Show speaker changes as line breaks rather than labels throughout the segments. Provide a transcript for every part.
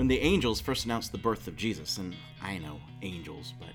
When the angels first announced the birth of Jesus, and I know angels, but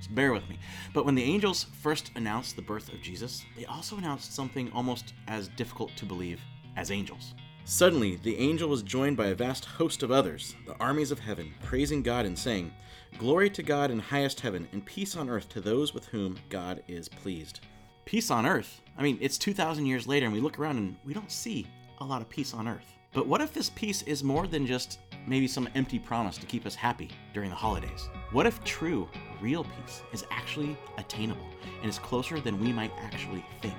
just bear with me. But when the angels first announced the birth of Jesus, they also announced something almost as difficult to believe as angels. Suddenly, the angel was joined by a vast host of others, the armies of heaven, praising God and saying, Glory to God in highest heaven, and peace on earth to those with whom God is pleased. Peace on earth? I mean, it's 2,000 years later, and we look around and we don't see a lot of peace on earth. But what if this peace is more than just maybe some empty promise to keep us happy during the holidays? What if true, real peace is actually attainable and is closer than we might actually think?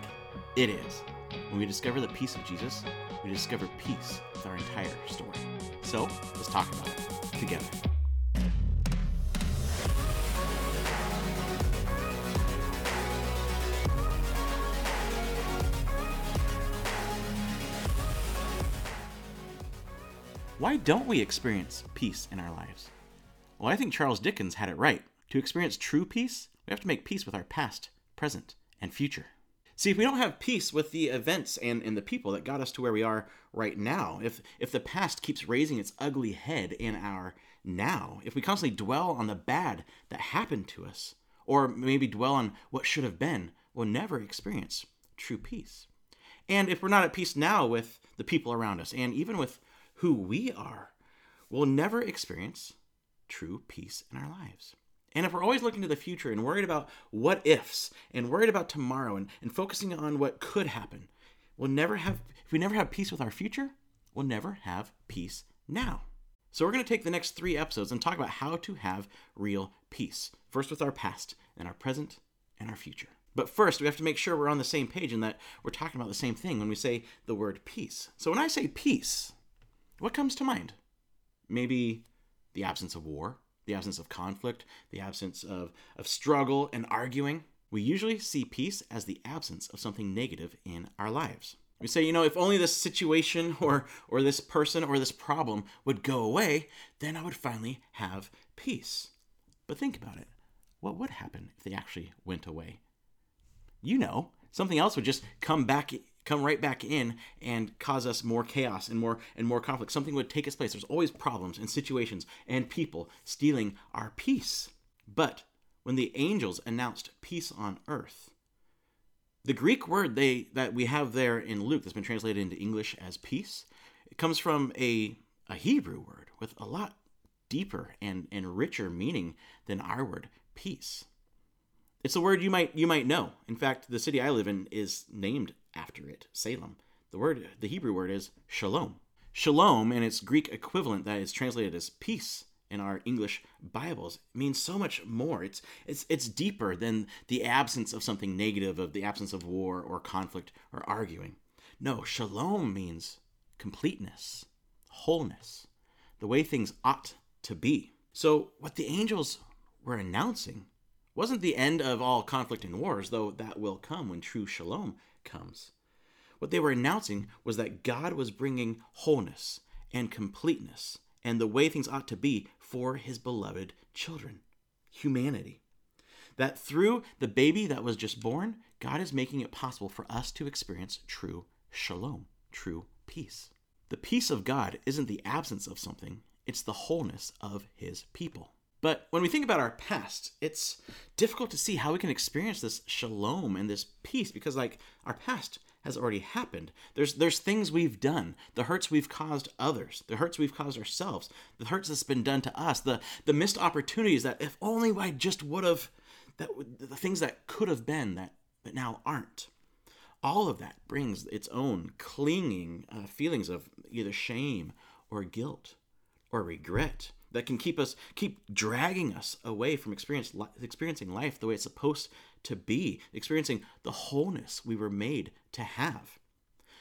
It is. When we discover the peace of Jesus, we discover peace with our entire story. So, let's talk about it together. Why don't we experience peace in our lives? Well, I think Charles Dickens had it right. To experience true peace, we have to make peace with our past, present, and future. See, if we don't have peace with the events and, and the people that got us to where we are right now, if if the past keeps raising its ugly head in our now, if we constantly dwell on the bad that happened to us, or maybe dwell on what should have been, we'll never experience true peace. And if we're not at peace now with the people around us, and even with who we are, we'll never experience true peace in our lives. And if we're always looking to the future and worried about what ifs and worried about tomorrow and, and focusing on what could happen, we'll never have, if we never have peace with our future, we'll never have peace now. So we're going to take the next three episodes and talk about how to have real peace. First with our past, and our present, and our future. But first, we have to make sure we're on the same page and that we're talking about the same thing when we say the word peace. So when I say peace, what comes to mind? Maybe the absence of war, the absence of conflict, the absence of, of struggle and arguing. We usually see peace as the absence of something negative in our lives. We say, you know, if only this situation or or this person or this problem would go away, then I would finally have peace. But think about it. What would happen if they actually went away? You know, something else would just come back come right back in and cause us more chaos and more and more conflict. Something would take its place. There's always problems and situations and people stealing our peace. But when the angels announced peace on earth, the Greek word they that we have there in Luke that's been translated into English as peace, it comes from a a Hebrew word with a lot deeper and, and richer meaning than our word peace. It's a word you might you might know. In fact, the city I live in is named after it, Salem. The word, the Hebrew word is shalom. Shalom and its Greek equivalent that is translated as peace in our English Bibles means so much more. It's it's it's deeper than the absence of something negative, of the absence of war or conflict or arguing. No, shalom means completeness, wholeness, the way things ought to be. So what the angels were announcing wasn't the end of all conflict and wars, though that will come when true shalom comes. What they were announcing was that God was bringing wholeness and completeness and the way things ought to be for his beloved children, humanity. That through the baby that was just born, God is making it possible for us to experience true shalom, true peace. The peace of God isn't the absence of something, it's the wholeness of his people. But when we think about our past, it's difficult to see how we can experience this shalom and this peace because like our past has already happened. There's there's things we've done, the hurts we've caused others, the hurts we've caused ourselves, the hurts that's been done to us, the the missed opportunities that if only I just would have that the things that could have been that that now aren't. All of that brings its own clinging uh, feelings of either shame or guilt or regret that can keep us keep dragging us away from experience, experiencing life the way it's supposed to be experiencing the wholeness we were made to have.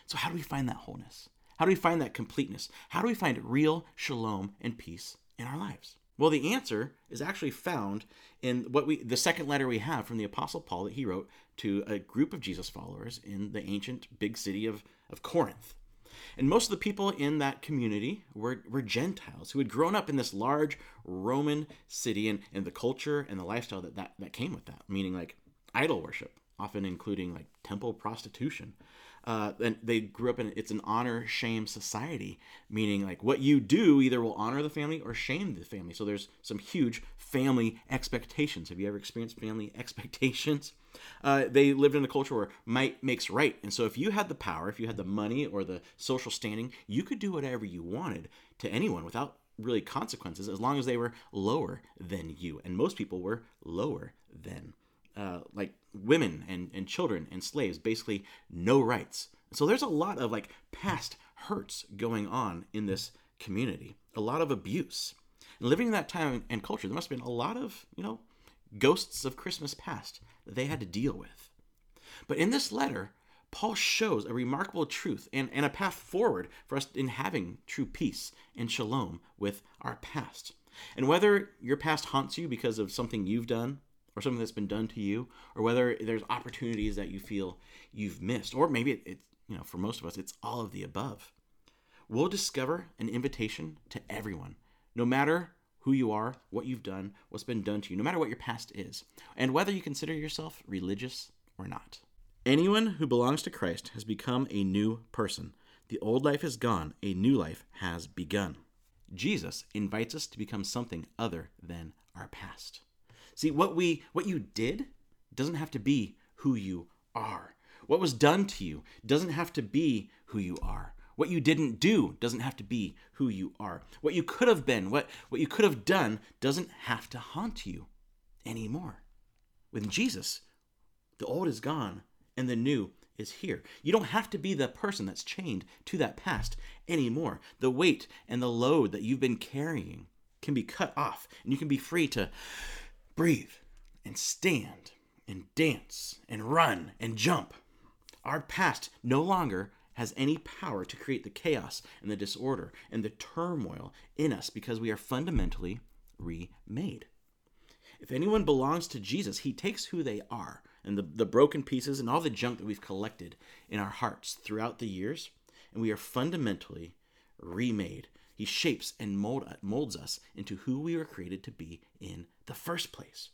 So how do we find that wholeness? How do we find that completeness? How do we find real shalom and peace in our lives? Well the answer is actually found in what we the second letter we have from the apostle paul that he wrote to a group of jesus followers in the ancient big city of, of corinth and most of the people in that community were, were Gentiles who had grown up in this large Roman city and, and the culture and the lifestyle that, that, that came with that, meaning like idol worship, often including like temple prostitution, uh, and they grew up in it's an honor shame society, meaning like what you do either will honor the family or shame the family. So there's some huge family expectations. Have you ever experienced family expectations? Uh, they lived in a culture where might makes right, and so if you had the power, if you had the money or the social standing, you could do whatever you wanted to anyone without really consequences, as long as they were lower than you. And most people were lower than uh, like women and, and children and slaves, basically no rights. So there's a lot of like past hurts going on in this community, a lot of abuse. And living in that time and culture, there must have been a lot of, you know, ghosts of Christmas past that they had to deal with. But in this letter, Paul shows a remarkable truth and, and a path forward for us in having true peace and shalom with our past. And whether your past haunts you because of something you've done or something that's been done to you, or whether there's opportunities that you feel you've missed, or maybe it's, it you know, for most of us, it's all of the above. We'll discover an invitation to everyone, no matter who you are, what you've done, what's been done to you, no matter what your past is, and whether you consider yourself religious or not. Anyone who belongs to Christ has become a new person. The old life is gone, a new life has begun. Jesus invites us to become something other than our past. See, what we what you did doesn't have to be who you are. What was done to you doesn't have to be who you are. What you didn't do doesn't have to be who you are. What you could have been, what, what you could have done, doesn't have to haunt you anymore. With Jesus, the old is gone and the new is here. You don't have to be the person that's chained to that past anymore. The weight and the load that you've been carrying can be cut off, and you can be free to breathe and stand and dance and run and jump. Our past no longer has any power to create the chaos and the disorder and the turmoil in us because we are fundamentally remade. If anyone belongs to Jesus, he takes who they are and the, the broken pieces and all the junk that we've collected in our hearts throughout the years, and we are fundamentally remade he shapes and mold, molds us into who we were created to be in the first place.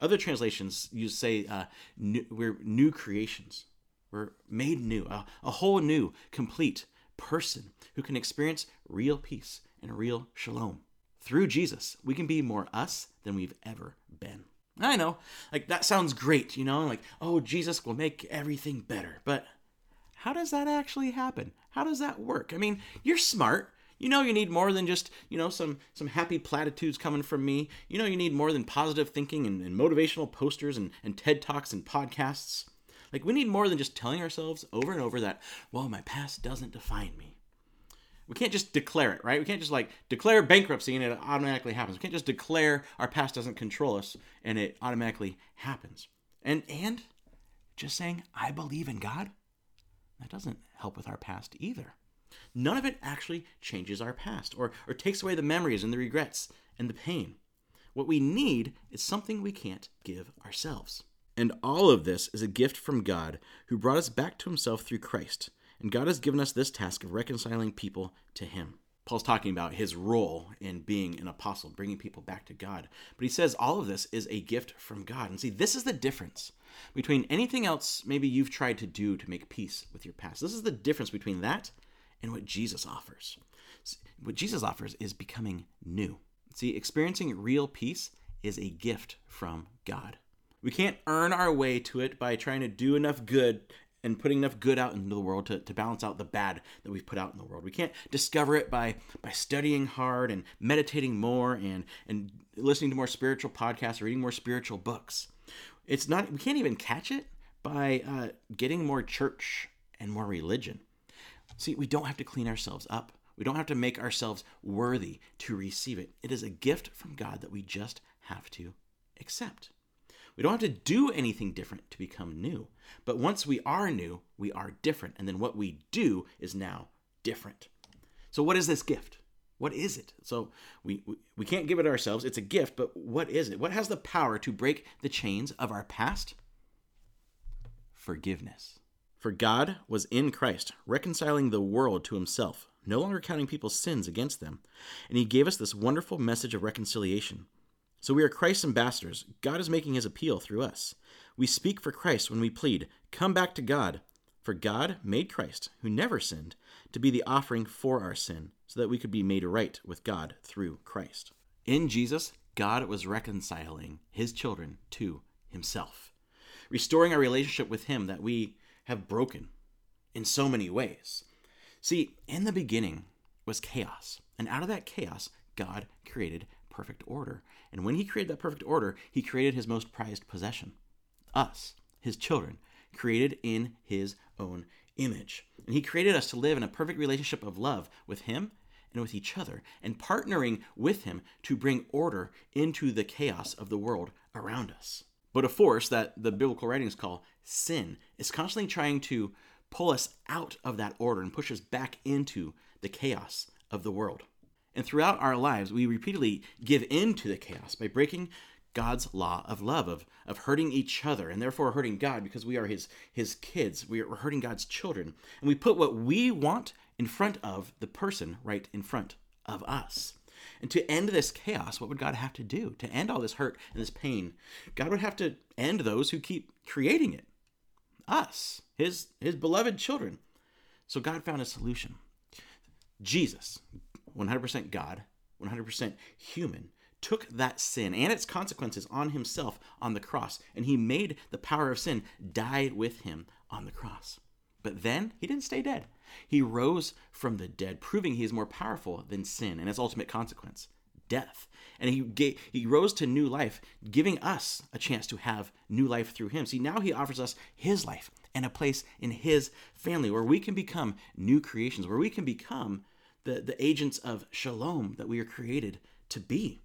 Other translations use say uh, new, we're new creations. We're made new, a, a whole new, complete person who can experience real peace and real shalom. Through Jesus, we can be more us than we've ever been. I know, like that sounds great, you know, like, oh, Jesus will make everything better. But how does that actually happen? How does that work? I mean, you're smart. You know you need more than just, you know, some some happy platitudes coming from me. You know you need more than positive thinking and, and motivational posters and, and TED Talks and podcasts. Like we need more than just telling ourselves over and over that, well, my past doesn't define me. We can't just declare it, right? We can't just like declare bankruptcy and it automatically happens. We can't just declare our past doesn't control us and it automatically happens. And and just saying I believe in God, that doesn't help with our past either. None of it actually changes our past or, or takes away the memories and the regrets and the pain. What we need is something we can't give ourselves. And all of this is a gift from God who brought us back to himself through Christ. And God has given us this task of reconciling people to him. Paul's talking about his role in being an apostle, bringing people back to God. But he says all of this is a gift from God. And see, this is the difference between anything else maybe you've tried to do to make peace with your past. This is the difference between that and what Jesus offers. What Jesus offers is becoming new. See, experiencing real peace is a gift from God. We can't earn our way to it by trying to do enough good and putting enough good out into the world to, to balance out the bad that we've put out in the world. We can't discover it by by studying hard and meditating more and and listening to more spiritual podcasts or reading more spiritual books. It's not we can't even catch it by uh, getting more church and more religion. See, we don't have to clean ourselves up. We don't have to make ourselves worthy to receive it. It is a gift from God that we just have to accept. We don't have to do anything different to become new. But once we are new, we are different. And then what we do is now different. So, what is this gift? What is it? So, we, we, we can't give it ourselves. It's a gift, but what is it? What has the power to break the chains of our past? Forgiveness. For God was in Christ, reconciling the world to himself, no longer counting people's sins against them. And he gave us this wonderful message of reconciliation. So we are Christ's ambassadors. God is making his appeal through us. We speak for Christ when we plead, Come back to God. For God made Christ, who never sinned, to be the offering for our sin, so that we could be made right with God through Christ. In Jesus, God was reconciling his children to himself, restoring our relationship with him that we have broken in so many ways. See, in the beginning was chaos, and out of that chaos, God created perfect order. And when he created that perfect order, he created his most prized possession, us, his children, created in his own image. And he created us to live in a perfect relationship of love with him and with each other, and partnering with him to bring order into the chaos of the world around us. But a force that the biblical writings call sin is constantly trying to pull us out of that order and push us back into the chaos of the world. And throughout our lives, we repeatedly give in to the chaos by breaking God's law of love, of, of hurting each other, and therefore hurting God because we are his, his kids. We are hurting God's children. And we put what we want in front of the person right in front of us. And to end this chaos, what would God have to do? To end all this hurt and this pain, God would have to end those who keep creating it. Us, his, his beloved children. So God found a solution. Jesus, 100% God, 100% human, took that sin and its consequences on himself on the cross, and he made the power of sin die with him on the cross. But then he didn't stay dead. He rose from the dead, proving he is more powerful than sin and its ultimate consequence, death. And he gave, he rose to new life, giving us a chance to have new life through him. See, now he offers us his life and a place in his family where we can become new creations, where we can become the, the agents of shalom that we are created to be.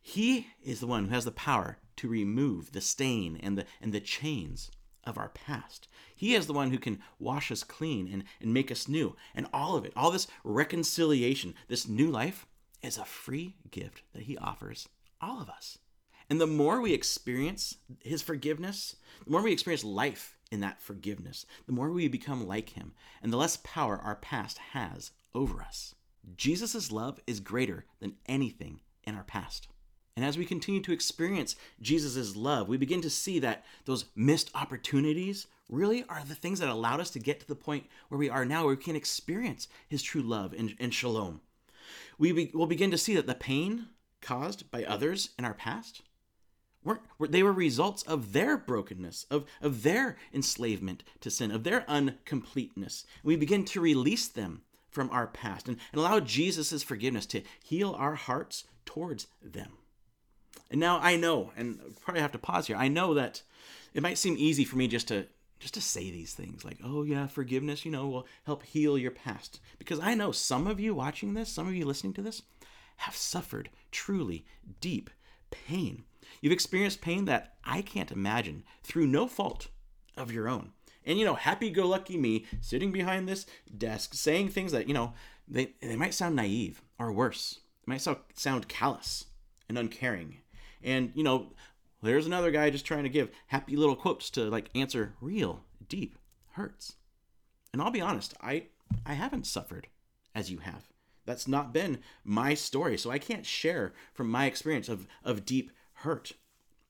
He is the one who has the power to remove the stain and the and the chains of our past. He is the one who can wash us clean and, and make us new. And all of it, all this reconciliation, this new life, is a free gift that He offers all of us. And the more we experience His forgiveness, the more we experience life in that forgiveness, the more we become like Him, and the less power our past has over us. Jesus' love is greater than anything in our past. And as we continue to experience Jesus' love, we begin to see that those missed opportunities really are the things that allowed us to get to the point where we are now, where we can experience his true love and, and shalom. We be, will begin to see that the pain caused by others in our past weren't, they were results of their brokenness, of, of their enslavement to sin, of their uncompleteness. We begin to release them from our past and, and allow Jesus' forgiveness to heal our hearts towards them. And now I know, and probably have to pause here. I know that it might seem easy for me just to just to say these things like, "Oh yeah, forgiveness, you know, will help heal your past." Because I know some of you watching this, some of you listening to this, have suffered truly deep pain. You've experienced pain that I can't imagine through no fault of your own. And you know, happy-go-lucky me sitting behind this desk saying things that, you know, they they might sound naive or worse. They might sound callous and uncaring and, you know, there's another guy just trying to give happy little quotes to like answer real, deep hurts. And I'll be honest, I I haven't suffered as you have. That's not been my story. So I can't share from my experience of, of deep hurt.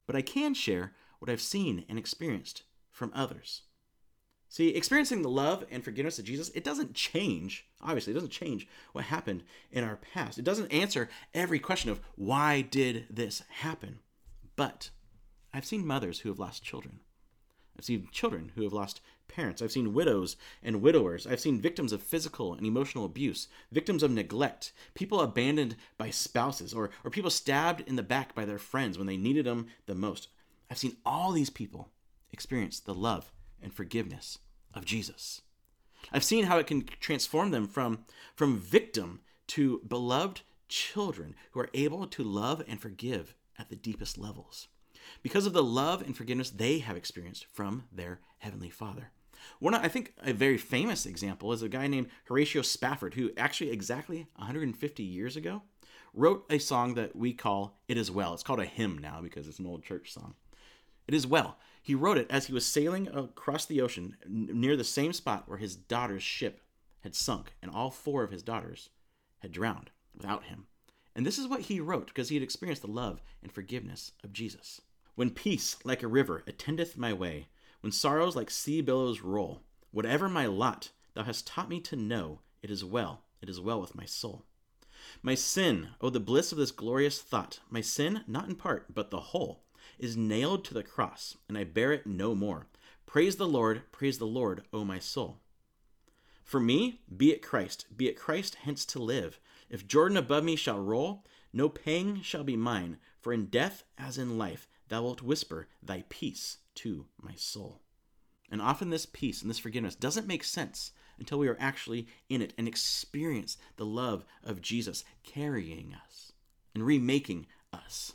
But I can share what I've seen and experienced from others. See, experiencing the love and forgiveness of Jesus, it doesn't change, obviously, it doesn't change what happened in our past. It doesn't answer every question of why did this happen. But I've seen mothers who have lost children. I've seen children who have lost parents. I've seen widows and widowers. I've seen victims of physical and emotional abuse, victims of neglect, people abandoned by spouses, or, or people stabbed in the back by their friends when they needed them the most. I've seen all these people experience the love and forgiveness of Jesus. I've seen how it can transform them from, from victim to beloved children who are able to love and forgive at the deepest levels because of the love and forgiveness they have experienced from their heavenly Father. One, I think, a very famous example is a guy named Horatio Spafford, who actually exactly 150 years ago wrote a song that we call "It Is Well." It's called a hymn now because it's an old church song. It is well. He wrote it as he was sailing across the ocean near the same spot where his daughter's ship had sunk, and all four of his daughters had drowned without him. And this is what he wrote because he had experienced the love and forgiveness of Jesus. When peace like a river attendeth my way, when sorrows like sea billows roll, Whatever my lot, thou hast taught me to know, it is well, it is well with my soul. My sin, oh, the bliss of this glorious thought, my sin, not in part, but the whole, is nailed to the cross, and I bear it no more. Praise the Lord, praise the Lord, O my soul. For me, be it Christ, be it Christ hence to live. If Jordan above me shall roll, no pang shall be mine, for in death as in life thou wilt whisper thy peace to my soul. And often this peace and this forgiveness doesn't make sense until we are actually in it and experience the love of Jesus carrying us and remaking us.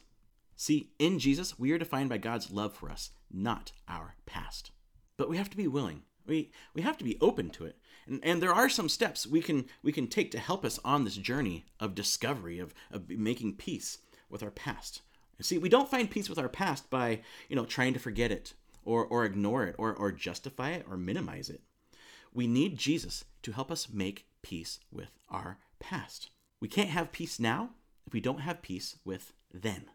See, in Jesus, we are defined by God's love for us, not our past. But we have to be willing. We, we have to be open to it. And, and there are some steps we can, we can take to help us on this journey of discovery, of, of making peace with our past. See, we don't find peace with our past by, you know, trying to forget it or, or ignore it or, or justify it or minimize it. We need Jesus to help us make peace with our past. We can't have peace now if we don't have peace with then.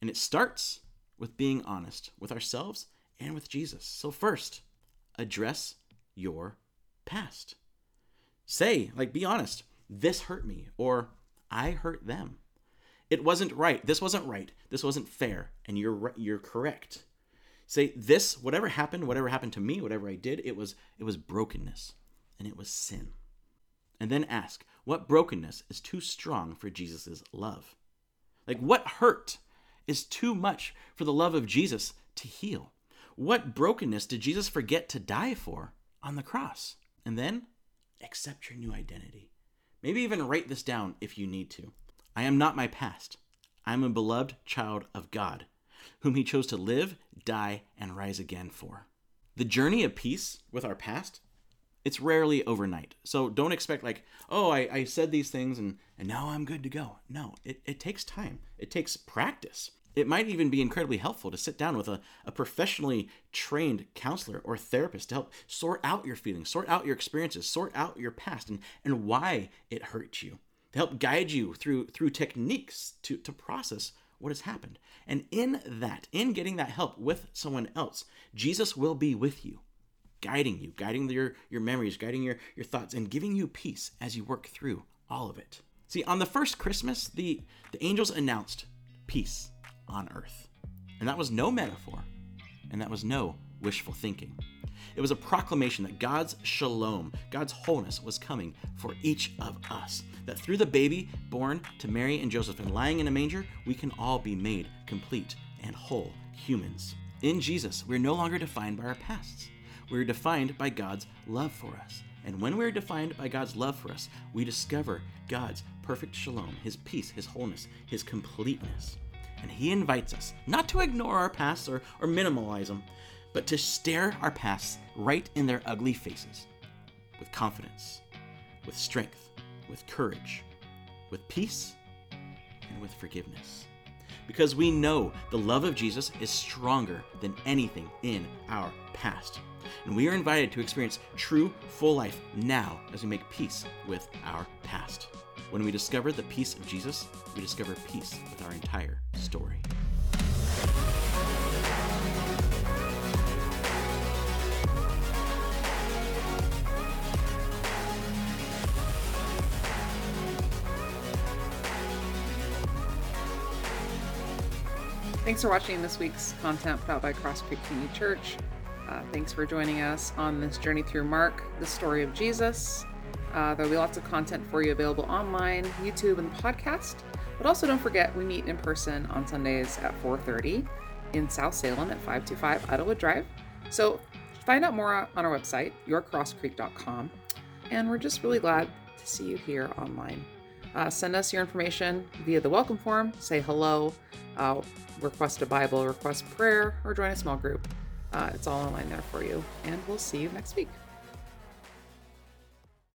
And it starts with being honest with ourselves and with Jesus. So, first, address your past. Say, like, be honest, this hurt me, or I hurt them. It wasn't right. This wasn't right. This wasn't fair. And you're you're correct. Say this, whatever happened, whatever happened to me, whatever I did, it was it was brokenness and it was sin. And then ask, what brokenness is too strong for Jesus' love? Like what hurt is too much for the love of Jesus to heal? What brokenness did Jesus forget to die for on the cross? And then accept your new identity. Maybe even write this down if you need to. I am not my past. I am a beloved child of God whom he chose to live, die, and rise again for. The journey of peace with our past, it's rarely overnight. So don't expect like, oh, I, I said these things and, and now I'm good to go. No, it, it takes time. It takes practice. It might even be incredibly helpful to sit down with a, a professionally trained counselor or therapist to help sort out your feelings, sort out your experiences, sort out your past and, and why it hurt you. To help guide you through through techniques to, to process what has happened. And in that, in getting that help with someone else, Jesus will be with you, guiding you, guiding your, your memories, guiding your, your thoughts, and giving you peace as you work through all of it. See, on the first Christmas, the, the angels announced peace on earth. And that was no metaphor, and that was no wishful thinking. It was a proclamation that God's shalom, God's wholeness, was coming for each of us. That through the baby born to Mary and Joseph and lying in a manger, we can all be made complete and whole humans. In Jesus, we're no longer defined by our pasts. We're defined by God's love for us. And when we're defined by God's love for us, we discover God's perfect shalom, His peace, His wholeness, His completeness. And He invites us not to ignore our pasts or, or minimalize them, but to stare our pasts right in their ugly faces with confidence, with strength, with courage, with peace, and with forgiveness. Because we know the love of Jesus is stronger than anything in our past. And we are invited to experience true, full life now as we make peace with our past. When we discover the peace of Jesus, we discover peace with our entire story.
Thanks for watching this week's content put out by Cross Creek Community Church. Uh, thanks for joining us on this journey through Mark, the story of Jesus. Uh, there'll be lots of content for you available online, YouTube, and the podcast. But also don't forget, we meet in person on Sundays at 4.30 in South Salem at 525 Idlewood Drive. So find out more on our website, yourcrosscreek.com. And we're just really glad to see you here online. Uh, send us your information via the welcome form, say hello, uh, request a Bible, request prayer, or join a small group. Uh, it's all online there for you. And we'll see you next week.